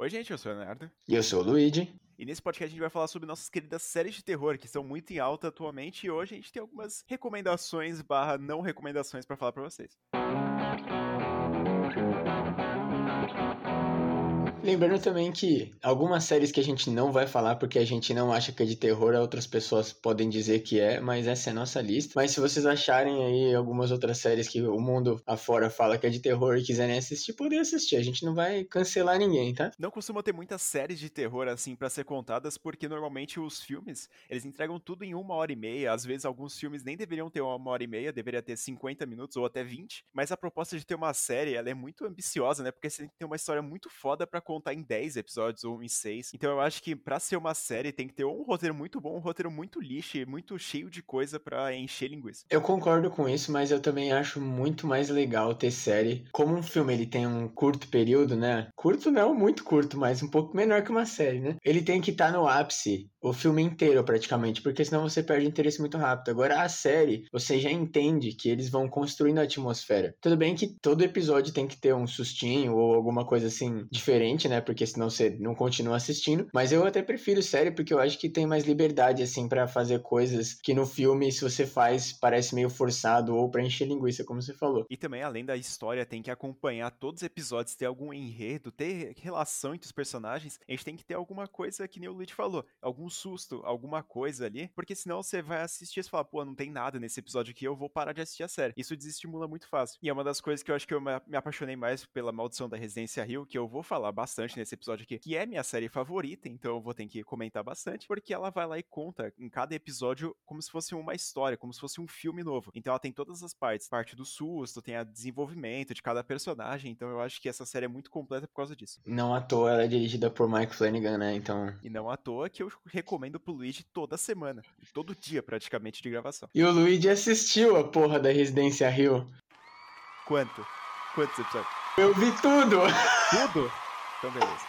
Oi, gente, eu sou o Leonardo. E eu sou o Luigi. E nesse podcast a gente vai falar sobre nossas queridas séries de terror, que estão muito em alta atualmente, e hoje a gente tem algumas recomendações barra não recomendações para falar para vocês. Lembrando também que algumas séries que a gente não vai falar porque a gente não acha que é de terror, outras pessoas podem dizer que é, mas essa é a nossa lista. Mas se vocês acharem aí algumas outras séries que o mundo afora fala que é de terror e quiserem assistir, podem assistir. A gente não vai cancelar ninguém, tá? Não costuma ter muitas séries de terror assim para ser contadas, porque normalmente os filmes, eles entregam tudo em uma hora e meia. Às vezes alguns filmes nem deveriam ter uma hora e meia, deveria ter 50 minutos ou até 20. Mas a proposta de ter uma série, ela é muito ambiciosa, né? Porque você tem que ter uma história muito foda para contar contar em 10 episódios ou em 6. Então eu acho que para ser uma série tem que ter um roteiro muito bom, um roteiro muito lixo, muito cheio de coisa para encher linguiça. Eu concordo com isso, mas eu também acho muito mais legal ter série. Como um filme ele tem um curto período, né? Curto não, muito curto, mas um pouco menor que uma série, né? Ele tem que estar tá no ápice o filme inteiro praticamente, porque senão você perde interesse muito rápido. Agora a série, você já entende que eles vão construindo a atmosfera. Tudo bem que todo episódio tem que ter um sustinho ou alguma coisa assim diferente, né? Porque senão você não continua assistindo. Mas eu até prefiro série porque eu acho que tem mais liberdade, assim, para fazer coisas que no filme, se você faz, parece meio forçado ou pra encher linguiça, como você falou. E também, além da história, tem que acompanhar todos os episódios, ter algum enredo, ter relação entre os personagens. A gente tem que ter alguma coisa que nem o Luigi falou, algum susto, alguma coisa ali, porque senão você vai assistir e fala, pô, não tem nada nesse episódio aqui, eu vou parar de assistir a série. Isso desestimula muito fácil. E é uma das coisas que eu acho que eu me apaixonei mais pela Maldição da Residência Rio, que eu vou falar bastante bastante nesse episódio aqui, que é minha série favorita, então eu vou ter que comentar bastante, porque ela vai lá e conta em cada episódio como se fosse uma história, como se fosse um filme novo. Então ela tem todas as partes, parte do susto, tem a desenvolvimento de cada personagem, então eu acho que essa série é muito completa por causa disso. Não à toa ela é dirigida por Mike Flanagan, né? Então. E não à toa que eu recomendo pro Luigi toda semana, todo dia praticamente de gravação. E o Luigi assistiu a porra da Residência Rio. Quanto? Quantos episódios? Eu vi tudo! Tudo? Então, beleza.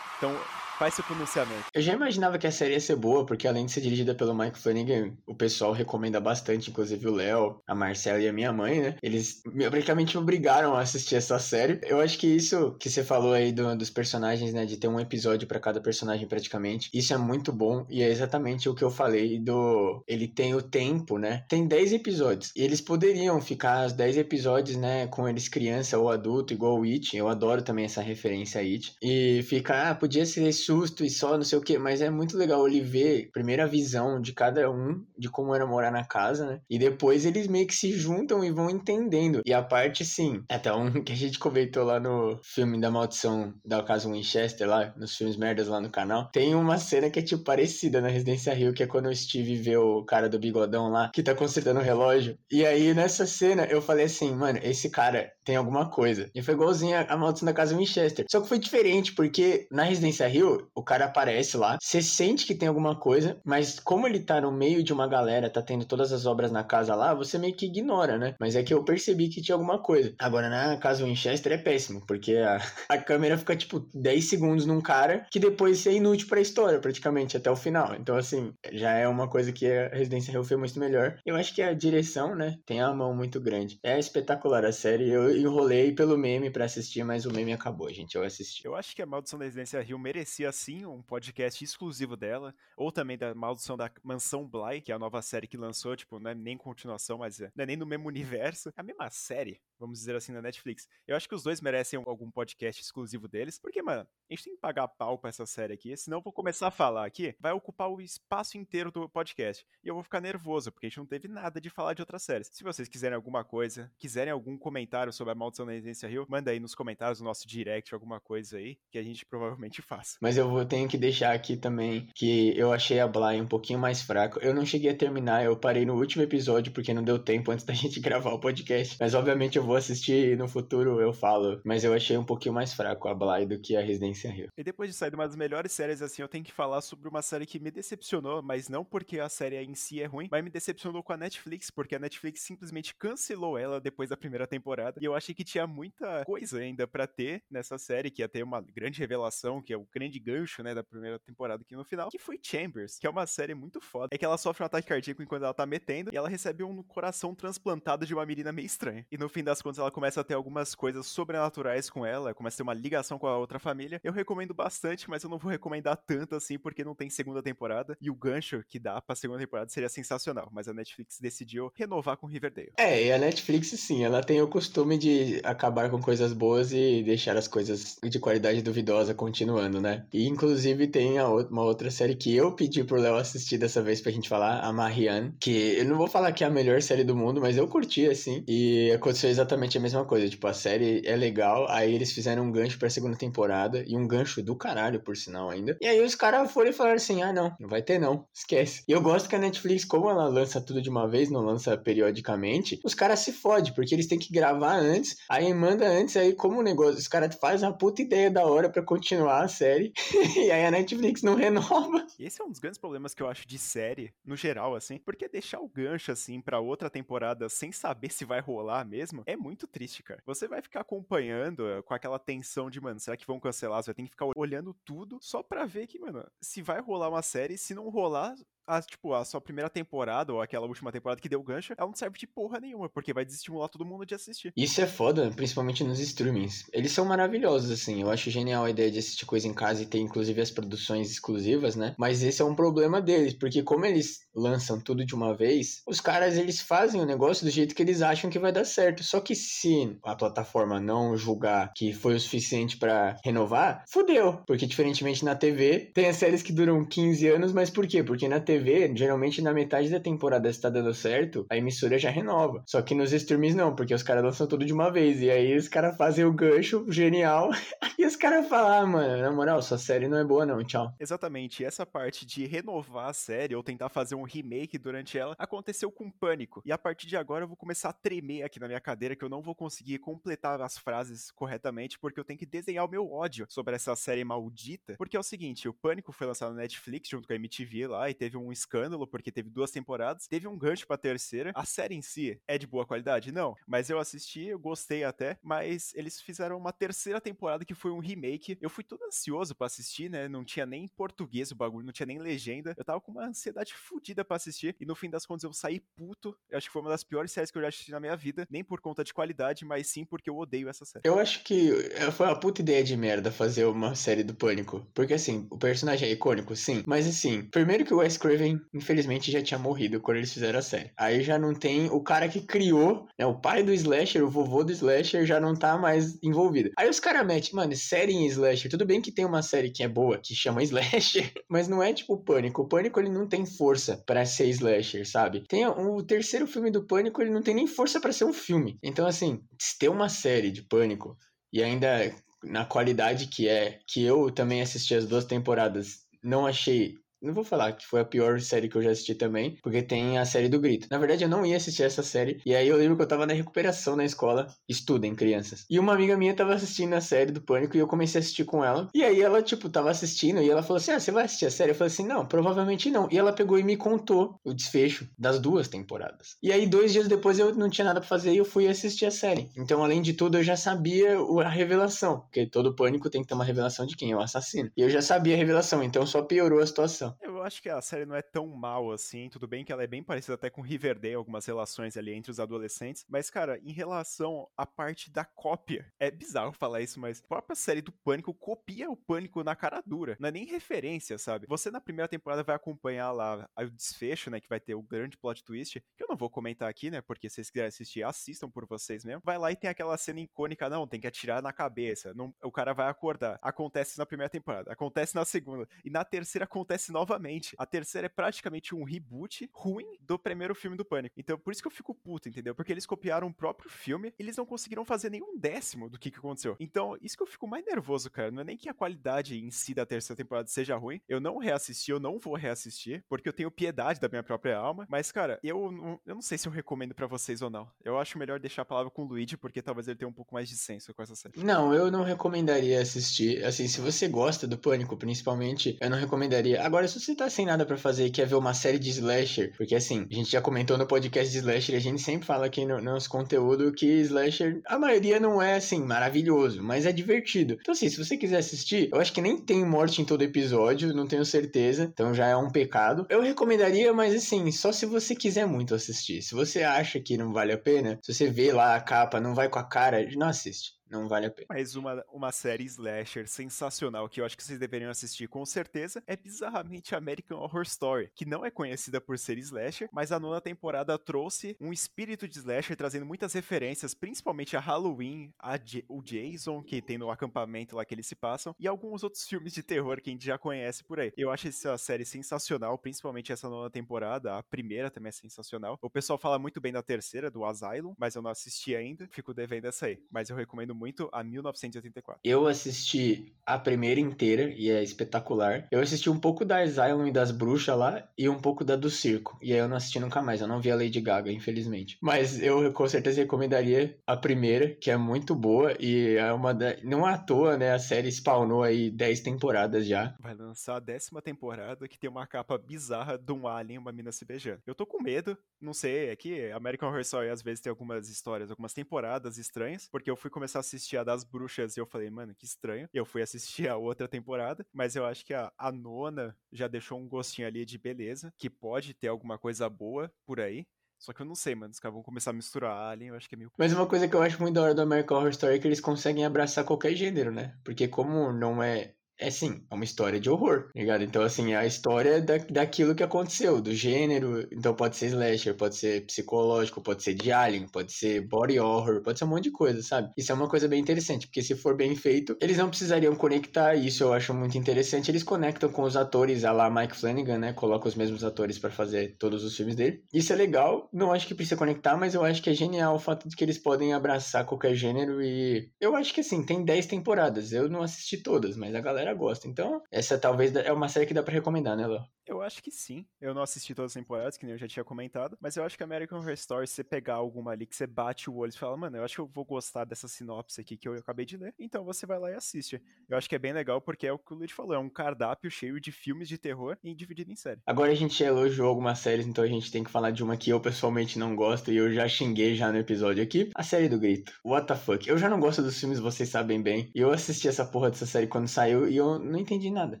Então, Faz seu pronunciamento. Eu já imaginava que a série ia ser boa, porque além de ser dirigida pelo Mike Flanagan, o pessoal recomenda bastante, inclusive o Léo, a Marcela e a minha mãe, né? Eles praticamente me obrigaram a assistir essa série. Eu acho que isso que você falou aí do, dos personagens, né? De ter um episódio para cada personagem praticamente, isso é muito bom e é exatamente o que eu falei do. Ele tem o tempo, né? Tem 10 episódios. E eles poderiam ficar os 10 episódios, né? Com eles criança ou adulto, igual o It. Eu adoro também essa referência a It. E ficar, ah, podia ser susto e só, não sei o que, mas é muito legal ele ver primeiro a visão de cada um, de como era morar na casa, né? E depois eles meio que se juntam e vão entendendo. E a parte, sim, até um que a gente comentou lá no filme da maldição da casa Winchester, lá, nos filmes merdas lá no canal, tem uma cena que é tipo parecida na Residência Rio, que é quando o Steve vê o cara do bigodão lá, que tá consertando o relógio. E aí nessa cena eu falei assim, mano, esse cara tem alguma coisa. E foi igualzinho a maldição da casa Winchester. Só que foi diferente, porque na Residência Rio o cara aparece lá, você sente que tem alguma coisa, mas como ele tá no meio de uma galera, tá tendo todas as obras na casa lá, você meio que ignora, né? Mas é que eu percebi que tinha alguma coisa. Agora, na casa Winchester é péssimo, porque a, a câmera fica tipo 10 segundos num cara que depois é inútil pra história, praticamente, até o final. Então, assim, já é uma coisa que a Residência Hill foi muito melhor. Eu acho que a direção, né, tem a mão muito grande. É espetacular a série. Eu enrolei pelo meme para assistir, mas o meme acabou, gente. Eu assisti. Eu acho que a Maldição da Residência Hill merecia assim um podcast exclusivo dela, ou também da Maldição da Mansão Bly, que é a nova série que lançou, tipo, não é nem continuação, mas é, não é nem no mesmo universo, é a mesma série, vamos dizer assim, na Netflix. Eu acho que os dois merecem algum podcast exclusivo deles, porque, mano, a gente tem que pagar pau pra essa série aqui, senão eu vou começar a falar aqui, vai ocupar o espaço inteiro do podcast, e eu vou ficar nervoso, porque a gente não teve nada de falar de outras séries. Se vocês quiserem alguma coisa, quiserem algum comentário sobre a Maldição da Residência Rio, manda aí nos comentários, no nosso direct, alguma coisa aí, que a gente provavelmente faça. Mas eu vou tenho que deixar aqui também que eu achei a Bly um pouquinho mais fraco. Eu não cheguei a terminar, eu parei no último episódio porque não deu tempo antes da gente gravar o podcast. Mas obviamente eu vou assistir no futuro eu falo. Mas eu achei um pouquinho mais fraco a Bly do que a Residência Rio. E depois de sair de uma das melhores séries assim, eu tenho que falar sobre uma série que me decepcionou, mas não porque a série em si é ruim, mas me decepcionou com a Netflix, porque a Netflix simplesmente cancelou ela depois da primeira temporada. E eu achei que tinha muita coisa ainda para ter nessa série, que ia ter uma grande revelação, que é o grande gancho, né? da primeira temporada aqui no final, que foi Chambers, que é uma série muito foda. É que ela sofre um ataque cardíaco enquanto ela tá metendo e ela recebe um coração transplantado de uma menina meio estranha. E no fim das contas ela começa a ter algumas coisas sobrenaturais com ela, começa a ter uma ligação com a outra família. Eu recomendo bastante, mas eu não vou recomendar tanto assim, porque não tem segunda temporada. E o gancho que dá pra segunda temporada seria sensacional. Mas a Netflix decidiu renovar com Riverdale. É, e a Netflix, sim, ela tem o costume de acabar com coisas boas e deixar as coisas de qualidade duvidosa continuando, né? E inclusive tem uma outra série que eu pedi pro Léo assistir dessa vez pra gente falar, a Marianne, que eu não vou falar que é a melhor série do mundo, mas eu curti, assim. E aconteceu exatamente a mesma coisa. Tipo, a série é legal, aí eles fizeram um gancho pra segunda temporada, e um gancho do caralho, por sinal, ainda. E aí os caras foram e falaram assim: ah, não, não vai ter não, esquece. E eu gosto que a Netflix, como ela lança tudo de uma vez, não lança periodicamente, os caras se fodem, porque eles têm que gravar antes, aí manda antes, aí como o negócio, os caras fazem uma puta ideia da hora para continuar a série, e aí a Netflix não renova. Esse é um dos grandes problemas que eu acho de série, no geral, assim, porque deixar o gancho, assim, pra outra temporada sem saber se vai rolar mesmo, é muito triste, cara. Você vai ficar acompanhando eh, com aquela tensão de, mano, será que vão cancelar? Você vai ter que ficar olhando tudo só pra ver que, mano, se vai rolar uma série, se não rolar, a, tipo, a sua primeira temporada, ou aquela última temporada que deu gancho, ela não serve de porra nenhuma, porque vai desestimular todo mundo de assistir. Isso é foda, principalmente nos streamings. Eles são maravilhosos, assim. Eu acho genial a ideia de assistir coisa em casa e ter, inclusive, as produções exclusivas, né? Mas esse é um problema deles, porque como eles lançam tudo de uma vez, os caras, eles fazem o negócio do jeito que eles acham que vai dar certo. Só que se a plataforma não julgar que foi o suficiente para renovar, fudeu. Porque, diferentemente na TV, tem as séries que duram 15 anos, mas por quê? Porque na TV geralmente na metade da temporada está dando certo, a emissora já renova. Só que nos streams não, porque os caras lançam tudo de uma vez. E aí os caras fazem o gancho genial. e os caras falam, ah, mano, na moral, sua série não é boa não, tchau. Exatamente. Essa parte de renovar a série ou tentar fazer um remake durante ela aconteceu com Pânico. E a partir de agora eu vou começar a tremer aqui na minha cadeira que eu não vou conseguir completar as frases corretamente porque eu tenho que desenhar o meu ódio sobre essa série maldita. Porque é o seguinte, o Pânico foi lançado na Netflix junto com a MTV lá e teve um um escândalo, porque teve duas temporadas, teve um gancho pra terceira. A série em si é de boa qualidade? Não. Mas eu assisti, eu gostei até. Mas eles fizeram uma terceira temporada que foi um remake. Eu fui todo ansioso para assistir, né? Não tinha nem português o bagulho, não tinha nem legenda. Eu tava com uma ansiedade fodida para assistir. E no fim das contas eu saí puto. Eu acho que foi uma das piores séries que eu já assisti na minha vida. Nem por conta de qualidade, mas sim porque eu odeio essa série. Eu acho que é, foi uma puta ideia de merda fazer uma série do Pânico. Porque assim, o personagem é icônico, sim. Mas assim, primeiro que o Wes Craven, infelizmente, já tinha morrido quando eles fizeram a série. Aí já não tem o cara que criou, né? O pai do Slasher, o vovô do Slasher, já não tá mais envolvido. Aí os caras metem, mano, série em Slasher. Tudo bem que tem uma série que é boa, que chama Slasher, mas não é tipo o Pânico. O Pânico, ele não tem força para ser Slasher, sabe? Tem o terceiro filme do Pânico, ele não tem nem força para ser um filme. Então, assim, se ter uma série de Pânico e ainda na qualidade que é, que eu também assisti as duas temporadas, não achei não vou falar que foi a pior série que eu já assisti também, porque tem a série do Grito. Na verdade, eu não ia assistir essa série. E aí eu lembro que eu tava na recuperação na escola, estudem crianças. E uma amiga minha tava assistindo a série do Pânico e eu comecei a assistir com ela. E aí ela, tipo, tava assistindo e ela falou assim: Ah, você vai assistir a série? Eu falei assim: Não, provavelmente não. E ela pegou e me contou o desfecho das duas temporadas. E aí, dois dias depois, eu não tinha nada pra fazer e eu fui assistir a série. Então, além de tudo, eu já sabia a revelação. Porque todo Pânico tem que ter uma revelação de quem é o assassino. E eu já sabia a revelação, então só piorou a situação. Eu acho que a série não é tão mal assim. Tudo bem que ela é bem parecida até com Riverdale, algumas relações ali entre os adolescentes. Mas, cara, em relação à parte da cópia, é bizarro falar isso, mas a própria série do Pânico copia o Pânico na cara dura. Não é nem referência, sabe? Você na primeira temporada vai acompanhar lá o desfecho, né? Que vai ter o grande plot twist, que eu não vou comentar aqui, né? Porque se vocês quiserem assistir, assistam por vocês mesmo. Vai lá e tem aquela cena icônica, não, tem que atirar na cabeça. Não, o cara vai acordar. Acontece na primeira temporada, acontece na segunda. E na terceira acontece novamente. A terceira é praticamente um reboot ruim do primeiro filme do Pânico. Então, por isso que eu fico puto, entendeu? Porque eles copiaram o próprio filme, eles não conseguiram fazer nenhum décimo do que, que aconteceu. Então, isso que eu fico mais nervoso, cara. Não é nem que a qualidade em si da terceira temporada seja ruim. Eu não reassisti, eu não vou reassistir, porque eu tenho piedade da minha própria alma. Mas, cara, eu não, eu não sei se eu recomendo para vocês ou não. Eu acho melhor deixar a palavra com o Luigi, porque talvez ele tenha um pouco mais de senso com essa série. Não, eu não recomendaria assistir. Assim, se você gosta do Pânico, principalmente, eu não recomendaria. Agora, se você tá sem nada para fazer e quer ver uma série de slasher, porque assim, a gente já comentou no podcast de slasher, a gente sempre fala aqui no nosso conteúdo que slasher, a maioria não é assim maravilhoso, mas é divertido. Então assim, se você quiser assistir, eu acho que nem tem morte em todo episódio, não tenho certeza, então já é um pecado. Eu recomendaria, mas assim, só se você quiser muito assistir. Se você acha que não vale a pena, se você vê lá a capa, não vai com a cara, não assiste não vale a pena. Mas uma, uma série slasher sensacional que eu acho que vocês deveriam assistir com certeza é bizarramente American Horror Story, que não é conhecida por ser slasher, mas a nona temporada trouxe um espírito de slasher trazendo muitas referências, principalmente a Halloween, a J o Jason, que tem no acampamento lá que eles se passam, e alguns outros filmes de terror que a gente já conhece por aí. Eu acho essa série sensacional, principalmente essa nona temporada, a primeira também é sensacional. O pessoal fala muito bem da terceira, do Asylum, mas eu não assisti ainda, fico devendo essa aí. Mas eu recomendo muito a 1984. Eu assisti a primeira inteira e é espetacular. Eu assisti um pouco da Asylum e das bruxas lá e um pouco da do circo. E aí eu não assisti nunca mais. Eu não vi a Lady Gaga, infelizmente. Mas eu com certeza recomendaria a primeira, que é muito boa e é uma da... não à toa, né? A série spawnou aí 10 temporadas já. Vai lançar a décima temporada que tem uma capa bizarra de um alien e uma mina se beijando. Eu tô com medo, não sei, é que American Horror Story às vezes tem algumas histórias, algumas temporadas estranhas, porque eu fui começar a assistir a das bruxas e eu falei, mano, que estranho. Eu fui assistir a outra temporada, mas eu acho que a, a nona já deixou um gostinho ali de beleza, que pode ter alguma coisa boa por aí. Só que eu não sei, mano. Os caras vão começar a misturar Alien, eu acho que é meio. Mas uma coisa que eu acho muito da hora do American Horror Story é que eles conseguem abraçar qualquer gênero, né? Porque como não é é sim, é uma história de horror, tá ligado? Então, assim, é a história da, daquilo que aconteceu, do gênero. Então, pode ser slasher, pode ser psicológico, pode ser de alien, pode ser body horror, pode ser um monte de coisa, sabe? Isso é uma coisa bem interessante, porque se for bem feito, eles não precisariam conectar. Isso eu acho muito interessante. Eles conectam com os atores, a lá Mike Flanagan, né? Coloca os mesmos atores para fazer todos os filmes dele. Isso é legal. Não acho que precisa conectar, mas eu acho que é genial o fato de que eles podem abraçar qualquer gênero e. Eu acho que, assim, tem 10 temporadas. Eu não assisti todas, mas a galera galera gosta. Então, essa talvez é uma série que dá para recomendar, né, Léo? Eu acho que sim. Eu não assisti todas as temporadas, que nem eu já tinha comentado, mas eu acho que American Horror Story, se você pegar alguma ali que você bate o olho e fala, mano, eu acho que eu vou gostar dessa sinopse aqui que eu acabei de ler, então você vai lá e assiste. Eu acho que é bem legal porque é o que o Luiz falou, é um cardápio cheio de filmes de terror e dividido em série. Agora a gente elogiou algumas séries, então a gente tem que falar de uma que eu pessoalmente não gosto e eu já xinguei já no episódio aqui, a série do Grito. What the fuck? Eu já não gosto dos filmes, vocês sabem bem, e eu assisti essa porra dessa série quando saiu e eu não entendi nada.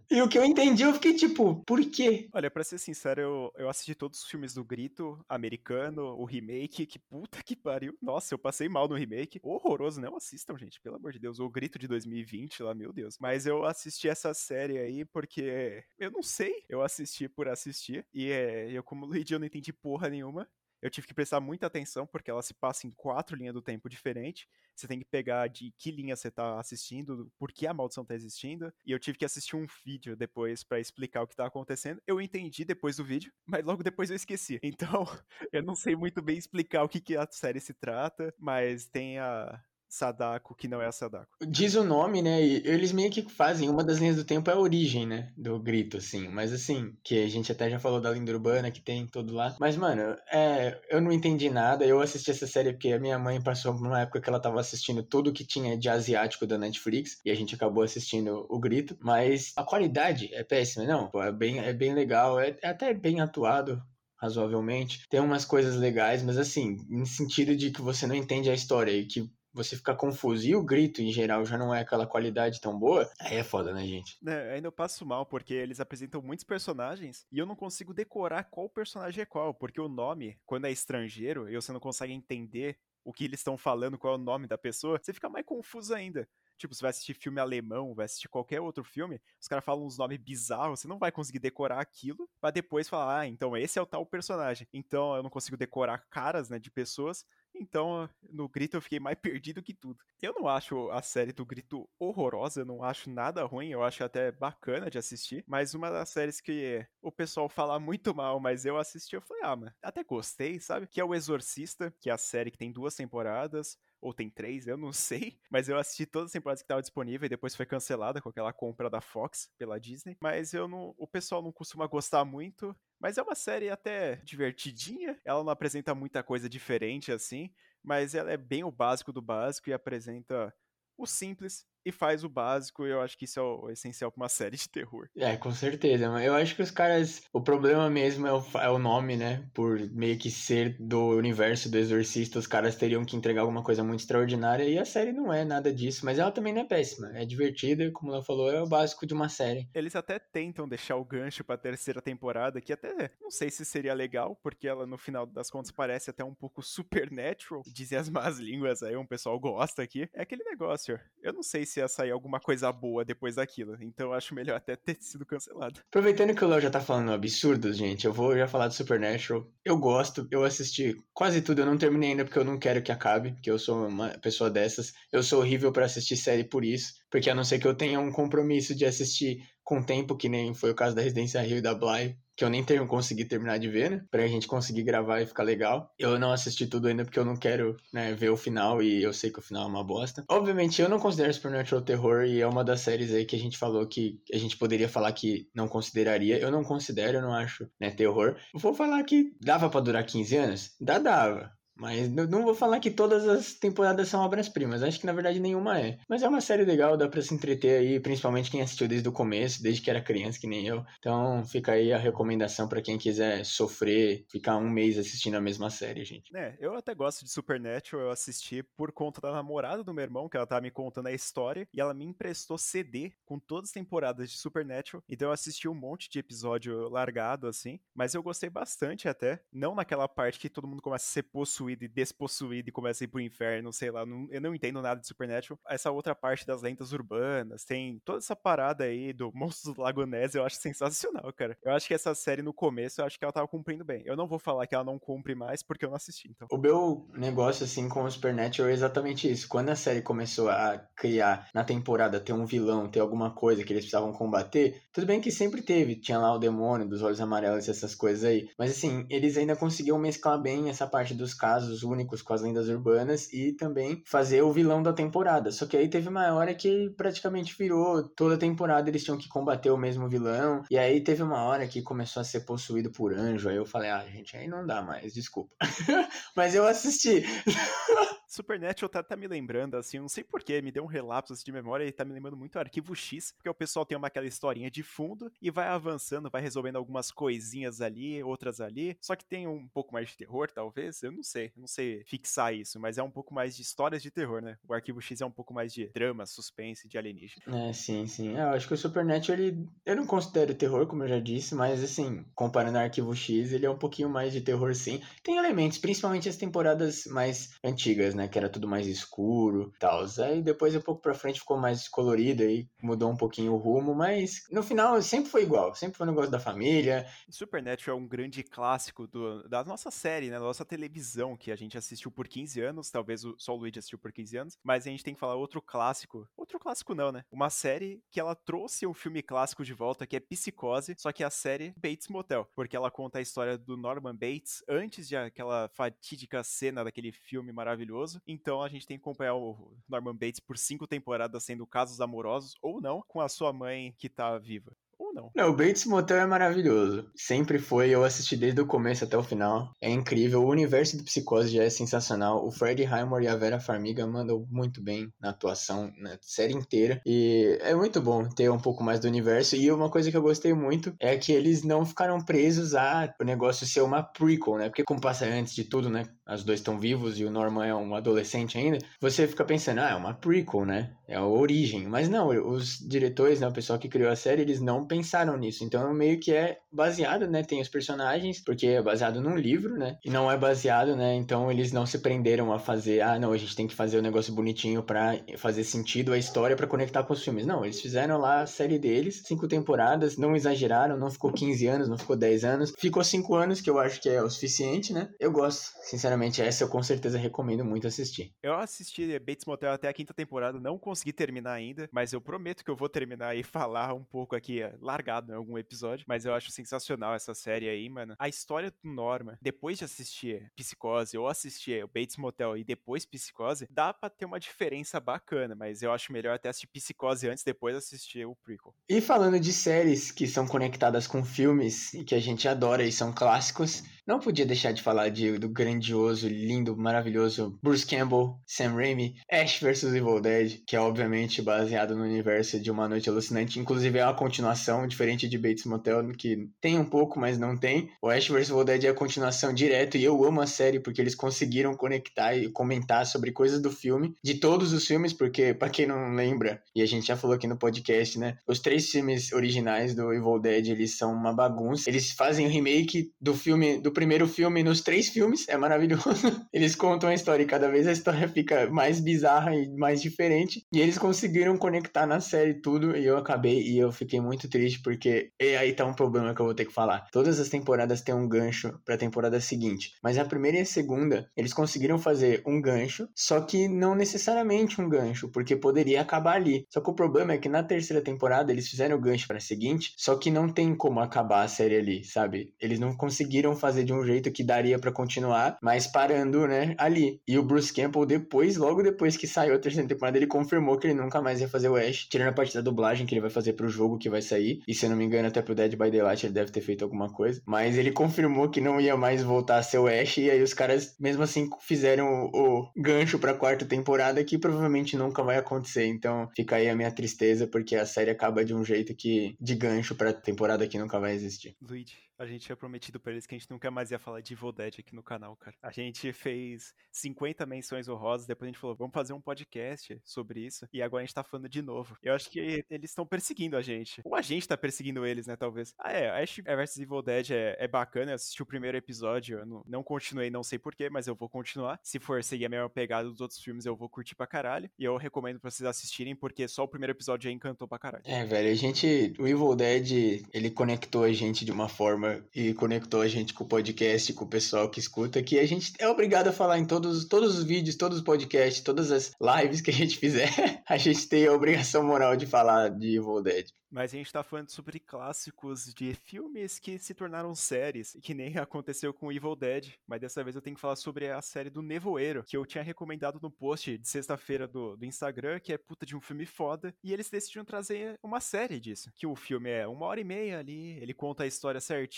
E o que eu entendi, eu fiquei tipo, por quê? Olha, pra ser sincero, eu, eu assisti todos os filmes do Grito americano, o remake, que puta que pariu. Nossa, eu passei mal no remake. Horroroso, não assistam, gente, pelo amor de Deus. O Grito de 2020 lá, meu Deus. Mas eu assisti essa série aí porque eu não sei. Eu assisti por assistir. E é, eu, como Luigi, eu não entendi porra nenhuma eu tive que prestar muita atenção porque ela se passa em quatro linhas do tempo diferentes. Você tem que pegar de que linha você tá assistindo, por que a maldição tá existindo. E eu tive que assistir um vídeo depois para explicar o que tá acontecendo. Eu entendi depois do vídeo, mas logo depois eu esqueci. Então, eu não sei muito bem explicar o que, que a série se trata, mas tem a, Sadako que não é a Sadako. Diz o nome, né? E eles meio que fazem. Uma das linhas do tempo é a origem, né? Do grito, assim. Mas assim, que a gente até já falou da lenda urbana que tem todo lá. Mas, mano, é, eu não entendi nada. Eu assisti essa série porque a minha mãe passou por uma época que ela tava assistindo tudo que tinha de asiático da Netflix. E a gente acabou assistindo o grito. Mas a qualidade é péssima, não. Pô, é, bem, é bem legal. É, é até bem atuado razoavelmente. Tem umas coisas legais, mas assim, em sentido de que você não entende a história e que você fica confuso e o grito em geral já não é aquela qualidade tão boa, aí é foda, né, gente? É, ainda eu passo mal porque eles apresentam muitos personagens e eu não consigo decorar qual personagem é qual, porque o nome, quando é estrangeiro e você não consegue entender o que eles estão falando, qual é o nome da pessoa, você fica mais confuso ainda. Tipo, você vai assistir filme alemão, vai assistir qualquer outro filme, os caras falam uns nomes bizarros, você não vai conseguir decorar aquilo pra depois falar, ah, então esse é o tal personagem. Então eu não consigo decorar caras, né, de pessoas, então, no Grito eu fiquei mais perdido que tudo. Eu não acho a série do Grito horrorosa, eu não acho nada ruim, eu acho até bacana de assistir, mas uma das séries que o pessoal fala muito mal, mas eu assisti, eu falei, ah, mano, até gostei, sabe? Que é o Exorcista, que é a série que tem duas temporadas, ou tem três, eu não sei. Mas eu assisti todas as temporadas que estavam disponíveis e depois foi cancelada com aquela compra da Fox pela Disney. Mas eu não. O pessoal não costuma gostar muito. Mas é uma série até divertidinha. Ela não apresenta muita coisa diferente assim. Mas ela é bem o básico do básico e apresenta o simples e faz o básico, e eu acho que isso é o essencial pra uma série de terror. É, com certeza. Eu acho que os caras. O problema mesmo é o, é o nome, né? Por meio que ser do universo do Exorcista, os caras teriam que entregar alguma coisa muito extraordinária. E a série não é nada disso. Mas ela também não é péssima. É divertida, como ela falou, é o básico de uma série. Eles até tentam deixar o gancho pra terceira temporada, que até não sei se seria legal, porque ela no final das contas parece até um pouco supernatural. Dizem as más línguas aí, um pessoal gosta aqui. É aquele negócio. Eu não sei se ia sair alguma coisa boa depois daquilo. Então eu acho melhor até ter sido cancelado. Aproveitando que o Léo já tá falando absurdos, gente, eu vou já falar do Supernatural. Eu gosto, eu assisti quase tudo, eu não terminei ainda porque eu não quero que acabe, porque eu sou uma pessoa dessas. Eu sou horrível para assistir série por isso, porque a não ser que eu tenha um compromisso de assistir com tempo, que nem foi o caso da Residência Rio e da Bly, que eu nem tenho consegui terminar de ver, né? Pra gente conseguir gravar e ficar legal. Eu não assisti tudo ainda porque eu não quero, né, ver o final e eu sei que o final é uma bosta. Obviamente, eu não considero Supernatural terror e é uma das séries aí que a gente falou que a gente poderia falar que não consideraria. Eu não considero, eu não acho, né, terror. Vou falar que dava para durar 15 anos? Dá, dava. Mas não vou falar que todas as temporadas são obras-primas, acho que na verdade nenhuma é. Mas é uma série legal, dá pra se entreter aí, principalmente quem assistiu desde o começo, desde que era criança, que nem eu. Então fica aí a recomendação para quem quiser sofrer, ficar um mês assistindo a mesma série, gente. É, eu até gosto de Supernatural, eu assisti por conta da namorada do meu irmão, que ela tava me contando a história, e ela me emprestou CD com todas as temporadas de Supernatural, então eu assisti um monte de episódio largado, assim, mas eu gostei bastante até, não naquela parte que todo mundo começa a ser possuído possuído e despossuído e começa a ir pro inferno, sei lá, não, eu não entendo nada de Supernatural. Essa outra parte das lendas urbanas, tem toda essa parada aí do Monstros do Lago Ness, eu acho sensacional, cara. Eu acho que essa série no começo, eu acho que ela tava cumprindo bem. Eu não vou falar que ela não cumpre mais, porque eu não assisti, então. O meu negócio, assim, com o Supernatural é exatamente isso. Quando a série começou a criar, na temporada, ter um vilão, ter alguma coisa que eles precisavam combater, tudo bem que sempre teve, tinha lá o demônio dos olhos amarelos e essas coisas aí. Mas, assim, eles ainda conseguiam mesclar bem essa parte dos casos casos únicos com as lendas urbanas e também fazer o vilão da temporada. Só que aí teve uma hora que praticamente virou toda a temporada eles tinham que combater o mesmo vilão. E aí teve uma hora que começou a ser possuído por anjo. Aí eu falei, ah, gente, aí não dá mais, desculpa. Mas eu assisti. Supernatural tá, tá me lembrando, assim, não sei porquê, me deu um relapso assim, de memória e tá me lembrando muito Arquivo X, porque o pessoal tem uma aquela historinha de fundo e vai avançando, vai resolvendo algumas coisinhas ali, outras ali, só que tem um pouco mais de terror, talvez, eu não sei, não sei fixar isso, mas é um pouco mais de histórias de terror, né? O Arquivo X é um pouco mais de drama, suspense, de alienígena. É, sim, sim. É, eu acho que o Supernatural, ele, eu não considero terror, como eu já disse, mas assim, comparando ao Arquivo X, ele é um pouquinho mais de terror, sim. Tem elementos, principalmente as temporadas mais antigas, né? Que era tudo mais escuro e tal. Aí depois, um pouco pra frente, ficou mais colorido aí, mudou um pouquinho o rumo, mas no final sempre foi igual. Sempre foi um negócio da família. Supernatural é um grande clássico do, da nossa série, né? Da nossa televisão, que a gente assistiu por 15 anos. Talvez só o Luigi assistiu por 15 anos. Mas a gente tem que falar outro clássico. Outro clássico não, né? Uma série que ela trouxe um filme clássico de volta, que é Psicose, só que é a série Bates Motel. Porque ela conta a história do Norman Bates antes de aquela fatídica cena daquele filme maravilhoso então a gente tem que acompanhar o Norman Bates por cinco temporadas sendo casos amorosos ou não com a sua mãe que tá viva não. Não, o Bates Motel é maravilhoso. Sempre foi, eu assisti desde o começo até o final. É incrível, o universo do Psicose já é sensacional. O Fred Highmore e a Vera Farmiga mandam muito bem na atuação, na série inteira. E é muito bom ter um pouco mais do universo. E uma coisa que eu gostei muito é que eles não ficaram presos a o negócio ser uma prequel, né? Porque como passa antes de tudo, né? Os dois estão vivos e o Norman é um adolescente ainda. Você fica pensando, ah, é uma prequel, né? É a origem. Mas não, os diretores, né? O pessoal que criou a série, eles não pensaram nisso. Então, meio que é baseado, né? Tem os personagens, porque é baseado num livro, né? E não é baseado, né? Então, eles não se prenderam a fazer, ah, não, a gente tem que fazer o um negócio bonitinho para fazer sentido a história para conectar com os filmes. Não, eles fizeram lá a série deles, cinco temporadas, não exageraram, não ficou 15 anos, não ficou 10 anos, ficou 5 anos, que eu acho que é o suficiente, né? Eu gosto, sinceramente, essa eu com certeza recomendo muito assistir. Eu assisti Bates Motel até a quinta temporada, não consegui terminar ainda, mas eu prometo que eu vou terminar e falar um pouco aqui largado em algum episódio, mas eu acho sensacional essa série aí, mano. A história do Norma, depois de assistir Psicose ou assistir o Bates Motel e depois Psicose, dá pra ter uma diferença bacana, mas eu acho melhor até assistir Psicose antes, depois assistir o prequel. E falando de séries que são conectadas com filmes e que a gente adora e são clássicos, não podia deixar de falar de, do grandioso, lindo, maravilhoso Bruce Campbell, Sam Raimi, Ash vs Evil Dead, que é obviamente baseado no universo de Uma Noite Alucinante. Inclusive é uma continuação, diferente de Bates Motel, que tem um pouco, mas não tem. O Ash vs Evil Dead é a continuação direto e eu amo a série porque eles conseguiram conectar e comentar sobre coisas do filme, de todos os filmes, porque, para quem não lembra, e a gente já falou aqui no podcast, né? Os três filmes originais do Evil Dead, eles são uma bagunça. Eles fazem o remake do filme, do primeiro filme nos três filmes, é maravilhoso. Eles contam a história e cada vez a história fica mais bizarra e mais diferente. E eles conseguiram conectar na série tudo e eu acabei e eu fiquei muito triste porque e aí tá um problema que eu vou ter que falar. Todas as temporadas têm um gancho pra temporada seguinte, mas a primeira e a segunda, eles conseguiram fazer um gancho, só que não necessariamente um gancho, porque poderia acabar ali. Só que o problema é que na terceira temporada eles fizeram o gancho pra seguinte, só que não tem como acabar a série ali, sabe? Eles não conseguiram fazer de um jeito que daria para continuar, mas parando, né, ali. E o Bruce Campbell depois, logo depois que saiu a terceira temporada, ele confirmou que ele nunca mais ia fazer o Ash, tirando a parte da dublagem que ele vai fazer pro jogo que vai sair. E se eu não me engano, até pro Dead by Daylight ele deve ter feito alguma coisa. Mas ele confirmou que não ia mais voltar a ser o Ash, e aí os caras, mesmo assim, fizeram o, o gancho pra quarta temporada, que provavelmente nunca vai acontecer. Então fica aí a minha tristeza, porque a série acaba de um jeito que de gancho pra temporada que nunca vai existir. Luigi, a gente tinha prometido pra eles que a gente nunca mais ia falar de Evil Dead aqui no canal, cara. A gente fez 50 menções honrosas, depois a gente falou, vamos fazer um podcast sobre isso, e agora a gente tá falando de novo. Eu acho que eles estão perseguindo a gente. Ou a gente tá perseguindo eles, né, talvez. Ah, é, Ash vs Evil Dead é, é bacana, eu assisti o primeiro episódio, eu não, não continuei, não sei porquê, mas eu vou continuar. Se for seguir a mesma pegada dos outros filmes, eu vou curtir pra caralho. E eu recomendo pra vocês assistirem, porque só o primeiro episódio já encantou pra caralho. É, velho, a gente. O Evil Dead, ele conectou a gente de uma forma e conectou a gente com o podcast, com o pessoal que escuta, que a gente é obrigado a falar em todos, todos os vídeos, todos os podcasts, todas as lives que a gente fizer, a gente tem a obrigação moral de falar de Evil Dead. Mas a gente tá falando sobre clássicos de filmes que se tornaram séries, que nem aconteceu com Evil Dead, mas dessa vez eu tenho que falar sobre a série do Nevoeiro, que eu tinha recomendado no post de sexta-feira do, do Instagram, que é puta de um filme foda, e eles decidiram trazer uma série disso, que o filme é uma hora e meia ali, ele conta a história certinho,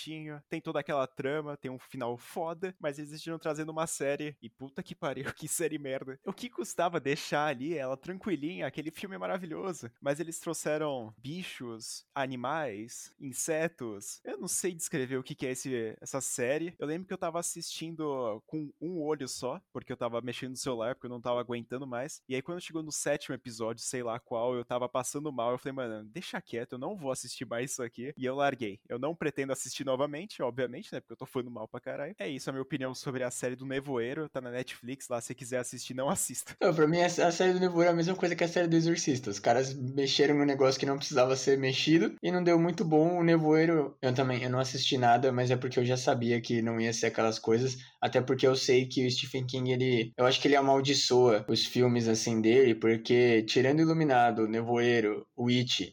tem toda aquela trama, tem um final foda, mas eles decidiram trazer uma série, e puta que pariu, que série merda. O que custava deixar ali ela tranquilinha, aquele filme é maravilhoso, mas eles trouxeram bichos bichos, animais, insetos. Eu não sei descrever o que, que é esse, essa série. Eu lembro que eu tava assistindo com um olho só, porque eu tava mexendo no celular, porque eu não tava aguentando mais. E aí, quando chegou no sétimo episódio, sei lá qual, eu tava passando mal. Eu falei, mano, deixa quieto, eu não vou assistir mais isso aqui. E eu larguei. Eu não pretendo assistir novamente, obviamente, né? Porque eu tô falando mal pra caralho. É isso, a minha opinião sobre a série do Nevoeiro. Tá na Netflix lá, se quiser assistir, não assista. Não, pra mim, a série do Nevoeiro é a mesma coisa que a série do Exorcista. Os caras mexeram no negócio que não precisava ser mexido e não deu muito bom. O Nevoeiro, eu também eu não assisti nada, mas é porque eu já sabia que não ia ser aquelas coisas, até porque eu sei que o Stephen King, ele, eu acho que ele amaldiçoa os filmes assim dele, porque tirando Iluminado, Nevoeiro, o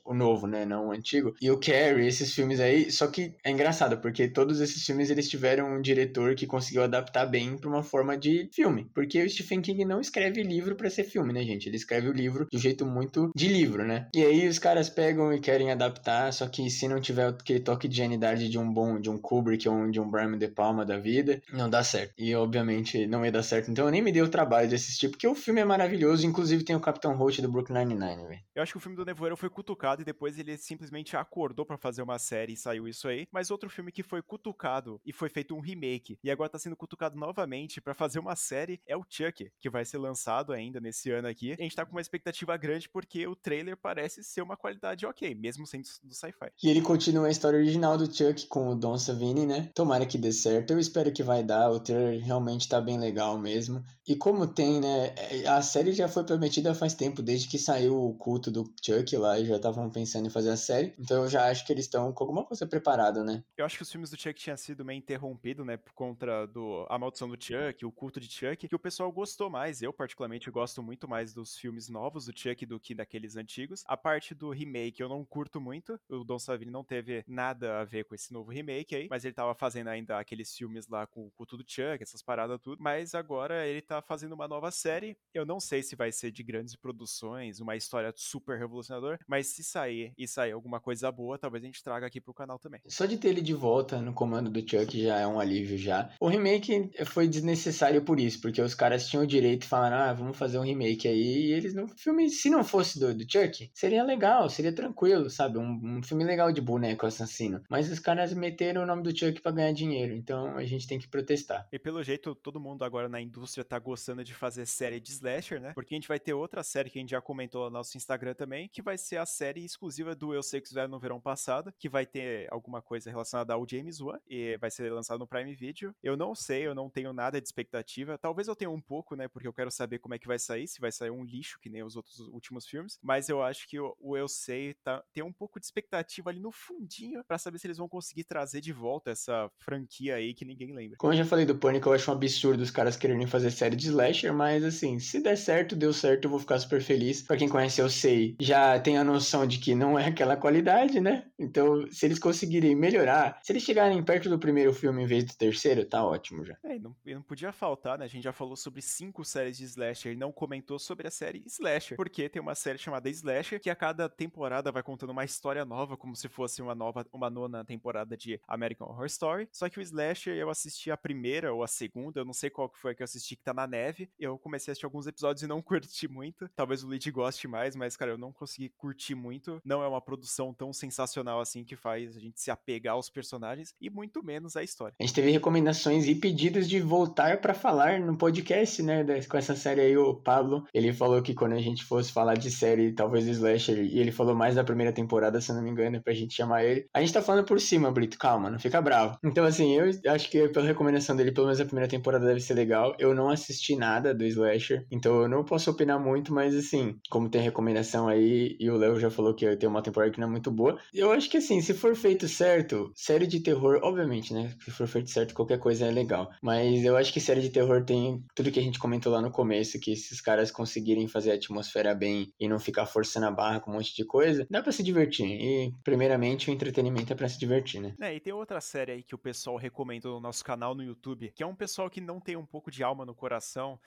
o novo, né, não o antigo, e o Carrie, esses filmes aí, só que é engraçado, porque todos esses filmes eles tiveram um diretor que conseguiu adaptar bem para uma forma de filme, porque o Stephen King não escreve livro para ser filme, né, gente? Ele escreve o livro de um jeito muito de livro, né? E aí os caras pegam e querem adaptar, só que se não tiver aquele toque de genialidade de um bom, de um Kubrick ou de um Brian De Palma da vida, não dá certo. E obviamente não ia dar certo, então eu nem me dei o trabalho de assistir, porque o filme é maravilhoso, inclusive tem o Capitão Holt do Brooklyn Nine-Nine, velho. Eu acho que o filme do Nevoeiro foi cutucado e depois ele simplesmente acordou para fazer uma série e saiu isso aí, mas outro filme que foi cutucado e foi feito um remake e agora tá sendo cutucado novamente para fazer uma série é o Chuck, que vai ser lançado ainda nesse ano aqui. A gente tá com uma expectativa grande porque o trailer parece ser uma qualidade ok, mesmo sendo do sci-fi. E ele continua a história original do Chuck com o Don Savini, né? Tomara que dê certo. Eu espero que vai dar. O trailer realmente tá bem legal mesmo. E como tem, né? A série já foi prometida faz tempo, desde que saiu o culto do Chuck lá, e já estavam pensando em fazer a série. Então eu já acho que eles estão com alguma coisa preparada, né? Eu acho que os filmes do Chuck tinham sido meio interrompidos, né? Por conta do A Maldição do Chuck, o culto de Chuck, que o pessoal gostou mais. Eu, particularmente, gosto muito mais dos filmes novos do Chuck do que daqueles antigos. A parte do remake eu não curto muito. O Don Savini não teve nada a ver com esse novo remake aí, mas ele tava fazendo ainda aqueles filmes lá com o culto do Chuck, essas paradas tudo. Mas agora ele tá tá fazendo uma nova série. Eu não sei se vai ser de grandes produções, uma história super revolucionadora, mas se sair e sair alguma coisa boa, talvez a gente traga aqui pro canal também. Só de ter ele de volta no comando do Chuck já é um alívio já. O remake foi desnecessário por isso, porque os caras tinham o direito de falar, ah, vamos fazer um remake aí, e eles não. filme, se não fosse do, do Chuck, seria legal, seria tranquilo, sabe? Um, um filme legal de boneco assassino. Mas os caras meteram o nome do Chuck para ganhar dinheiro, então a gente tem que protestar. E pelo jeito, todo mundo agora na indústria tá gostando de fazer série de slasher, né? Porque a gente vai ter outra série que a gente já comentou no nosso Instagram também, que vai ser a série exclusiva do Eu Sei Que Fizeram no Verão Passado, que vai ter alguma coisa relacionada ao James Wan, e vai ser lançado no Prime Video. Eu não sei, eu não tenho nada de expectativa. Talvez eu tenha um pouco, né? Porque eu quero saber como é que vai sair, se vai sair um lixo, que nem os outros últimos filmes. Mas eu acho que o, o Eu Sei tá, tem um pouco de expectativa ali no fundinho para saber se eles vão conseguir trazer de volta essa franquia aí que ninguém lembra. Como eu já falei do Pânico, eu acho um absurdo os caras quererem fazer série de slasher, mas assim, se der certo, deu certo, eu vou ficar super feliz. Pra quem conhece Eu Sei, já tem a noção de que não é aquela qualidade, né? Então, se eles conseguirem melhorar, se eles chegarem perto do primeiro filme em vez do terceiro, tá ótimo já. É, não, não podia faltar, né? A gente já falou sobre cinco séries de slasher e não comentou sobre a série Slasher, porque tem uma série chamada Slasher que a cada temporada vai contando uma história nova, como se fosse uma nova, uma nona temporada de American Horror Story. Só que o Slasher eu assisti a primeira ou a segunda, eu não sei qual que foi que eu assisti que tá na neve. Eu comecei a assistir alguns episódios e não curti muito. Talvez o Lead goste mais, mas cara, eu não consegui curtir muito. Não é uma produção tão sensacional assim que faz a gente se apegar aos personagens e muito menos à história. A gente teve recomendações e pedidos de voltar para falar no podcast, né, com essa série aí o Pablo, ele falou que quando a gente fosse falar de série, talvez slasher, e ele falou mais da primeira temporada, se não me engano, pra gente chamar ele. A gente tá falando por cima, Brito, calma, não fica bravo. Então assim, eu acho que pela recomendação dele, pelo menos a primeira temporada deve ser legal. Eu não assisti nada do slasher, então eu não posso opinar muito, mas assim, como tem recomendação aí, e o Léo já falou que tem uma temporada que não é muito boa, eu acho que assim, se for feito certo, série de terror, obviamente, né? Se for feito certo, qualquer coisa é legal. Mas eu acho que série de terror tem tudo que a gente comentou lá no começo, que esses caras conseguirem fazer a atmosfera bem e não ficar forçando a barra com um monte de coisa, dá para se divertir. E, primeiramente, o entretenimento é pra se divertir, né? É, e tem outra série aí que o pessoal recomendou no nosso canal no YouTube, que é um pessoal que não tem um pouco de alma no coração,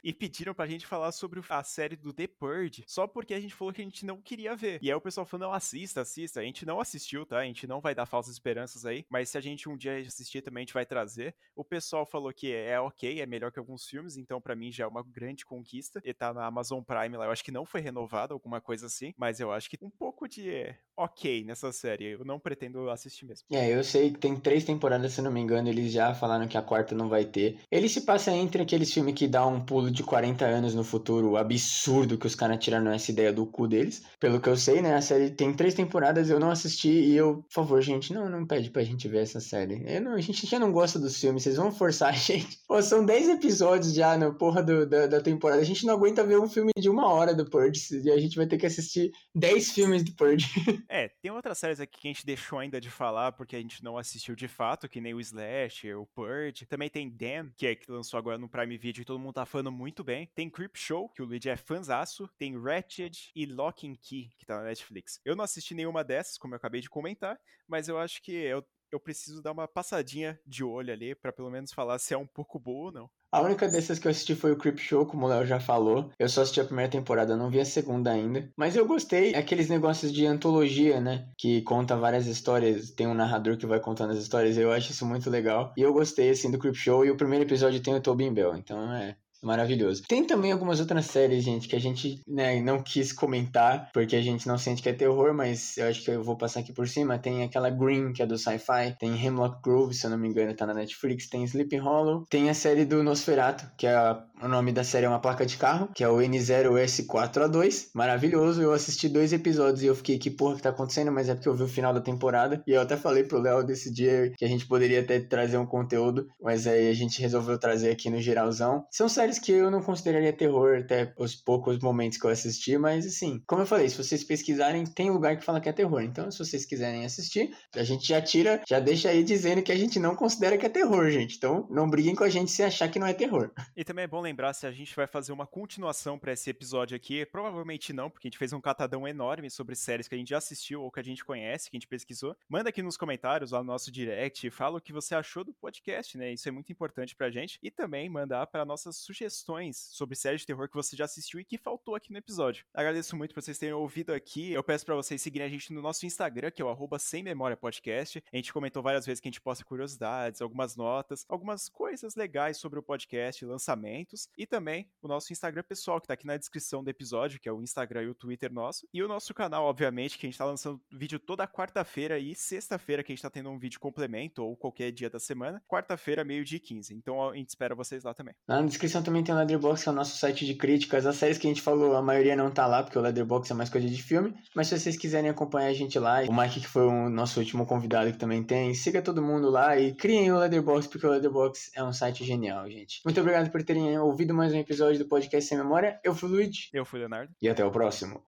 e pediram pra gente falar sobre a série do The Purge, só porque a gente falou que a gente não queria ver. E aí o pessoal falou, não, assista, assista. A gente não assistiu, tá? A gente não vai dar falsas esperanças aí, mas se a gente um dia assistir também, a gente vai trazer. O pessoal falou que é ok, é melhor que alguns filmes, então para mim já é uma grande conquista. E tá na Amazon Prime lá, eu acho que não foi renovado, alguma coisa assim, mas eu acho que um pouco de ok nessa série. Eu não pretendo assistir mesmo. É, eu sei que tem três temporadas, se não me engano, eles já falaram que a quarta não vai ter. Ele se passa entre aqueles filmes que dá um pulo de 40 anos no futuro, absurdo que os caras tiraram essa ideia do cu deles. Pelo que eu sei, né, a série tem três temporadas, eu não assisti e eu, por favor, gente, não, não pede pra gente ver essa série. Eu não, a gente já não gosta dos filmes, vocês vão forçar a gente. Pô, são 10 episódios já na porra do, da, da temporada. A gente não aguenta ver um filme de uma hora do Purge e a gente vai ter que assistir 10 filmes do Purge. É, tem outras séries aqui que a gente deixou ainda de falar porque a gente não assistiu de fato, que nem o Slash, o Purge. Também tem Dan, que é que lançou agora no Prime Video e todo mundo tá falando muito bem. Tem Creep Show, que o Luigi é fanzaço. Tem Ratched e Lock and Key, que tá na Netflix. Eu não assisti nenhuma dessas, como eu acabei de comentar, mas eu acho que eu, eu preciso dar uma passadinha de olho ali para pelo menos falar se é um pouco boa ou não. A única dessas que eu assisti foi o Creep Show, como o Léo já falou. Eu só assisti a primeira temporada, não vi a segunda ainda. Mas eu gostei. Aqueles negócios de antologia, né? Que conta várias histórias. Tem um narrador que vai contando as histórias. Eu acho isso muito legal. E eu gostei, assim, do Creep Show. E o primeiro episódio tem o Tobin Bell. Então é, Maravilhoso. Tem também algumas outras séries, gente, que a gente né, não quis comentar, porque a gente não sente que é terror, mas eu acho que eu vou passar aqui por cima. Tem aquela Green, que é do Sci-Fi. Tem Hemlock Grove, se eu não me engano, tá na Netflix. Tem Sleeping Hollow. Tem a série do Nosferatu, que é a, o nome da série é uma placa de carro, que é o N0S4A2. Maravilhoso. Eu assisti dois episódios e eu fiquei, que porra que tá acontecendo? Mas é porque eu vi o final da temporada. E eu até falei pro Léo desse dia que a gente poderia até trazer um conteúdo, mas aí a gente resolveu trazer aqui no geralzão. São séries que eu não consideraria terror até os poucos momentos que eu assisti, mas assim, como eu falei, se vocês pesquisarem, tem lugar que fala que é terror. Então, se vocês quiserem assistir, a gente já tira, já deixa aí dizendo que a gente não considera que é terror, gente. Então, não briguem com a gente se achar que não é terror. E também é bom lembrar se a gente vai fazer uma continuação para esse episódio aqui. Provavelmente não, porque a gente fez um catadão enorme sobre séries que a gente já assistiu ou que a gente conhece, que a gente pesquisou. Manda aqui nos comentários lá no nosso direct, fala o que você achou do podcast, né? Isso é muito importante pra gente. E também mandar para nossas sugestões sobre séries de terror que você já assistiu e que faltou aqui no episódio. Agradeço muito por vocês terem ouvido aqui. Eu peço para vocês seguirem a gente no nosso Instagram, que é o sem memória podcast. A gente comentou várias vezes que a gente posta curiosidades, algumas notas, algumas coisas legais sobre o podcast, lançamentos, e também o nosso Instagram pessoal, que tá aqui na descrição do episódio, que é o Instagram e o Twitter nosso, e o nosso canal, obviamente, que a gente tá lançando vídeo toda quarta-feira e sexta-feira, que a gente tá tendo um vídeo complemento, ou qualquer dia da semana, quarta-feira, meio-dia e 15. Então a gente espera vocês lá também. Na descrição também tem o Leatherbox, que é o nosso site de críticas. As séries que a gente falou, a maioria não tá lá, porque o Leatherbox é mais coisa de filme, mas se vocês quiserem acompanhar a gente lá, o Mike, que foi o nosso último convidado que também tem, siga todo mundo lá e criem o Leatherbox, porque o Leatherbox é um site genial, gente. Muito obrigado por terem ouvido mais um episódio do podcast Sem Memória. Eu fui o Luigi. Eu fui o Leonardo. E até o próximo.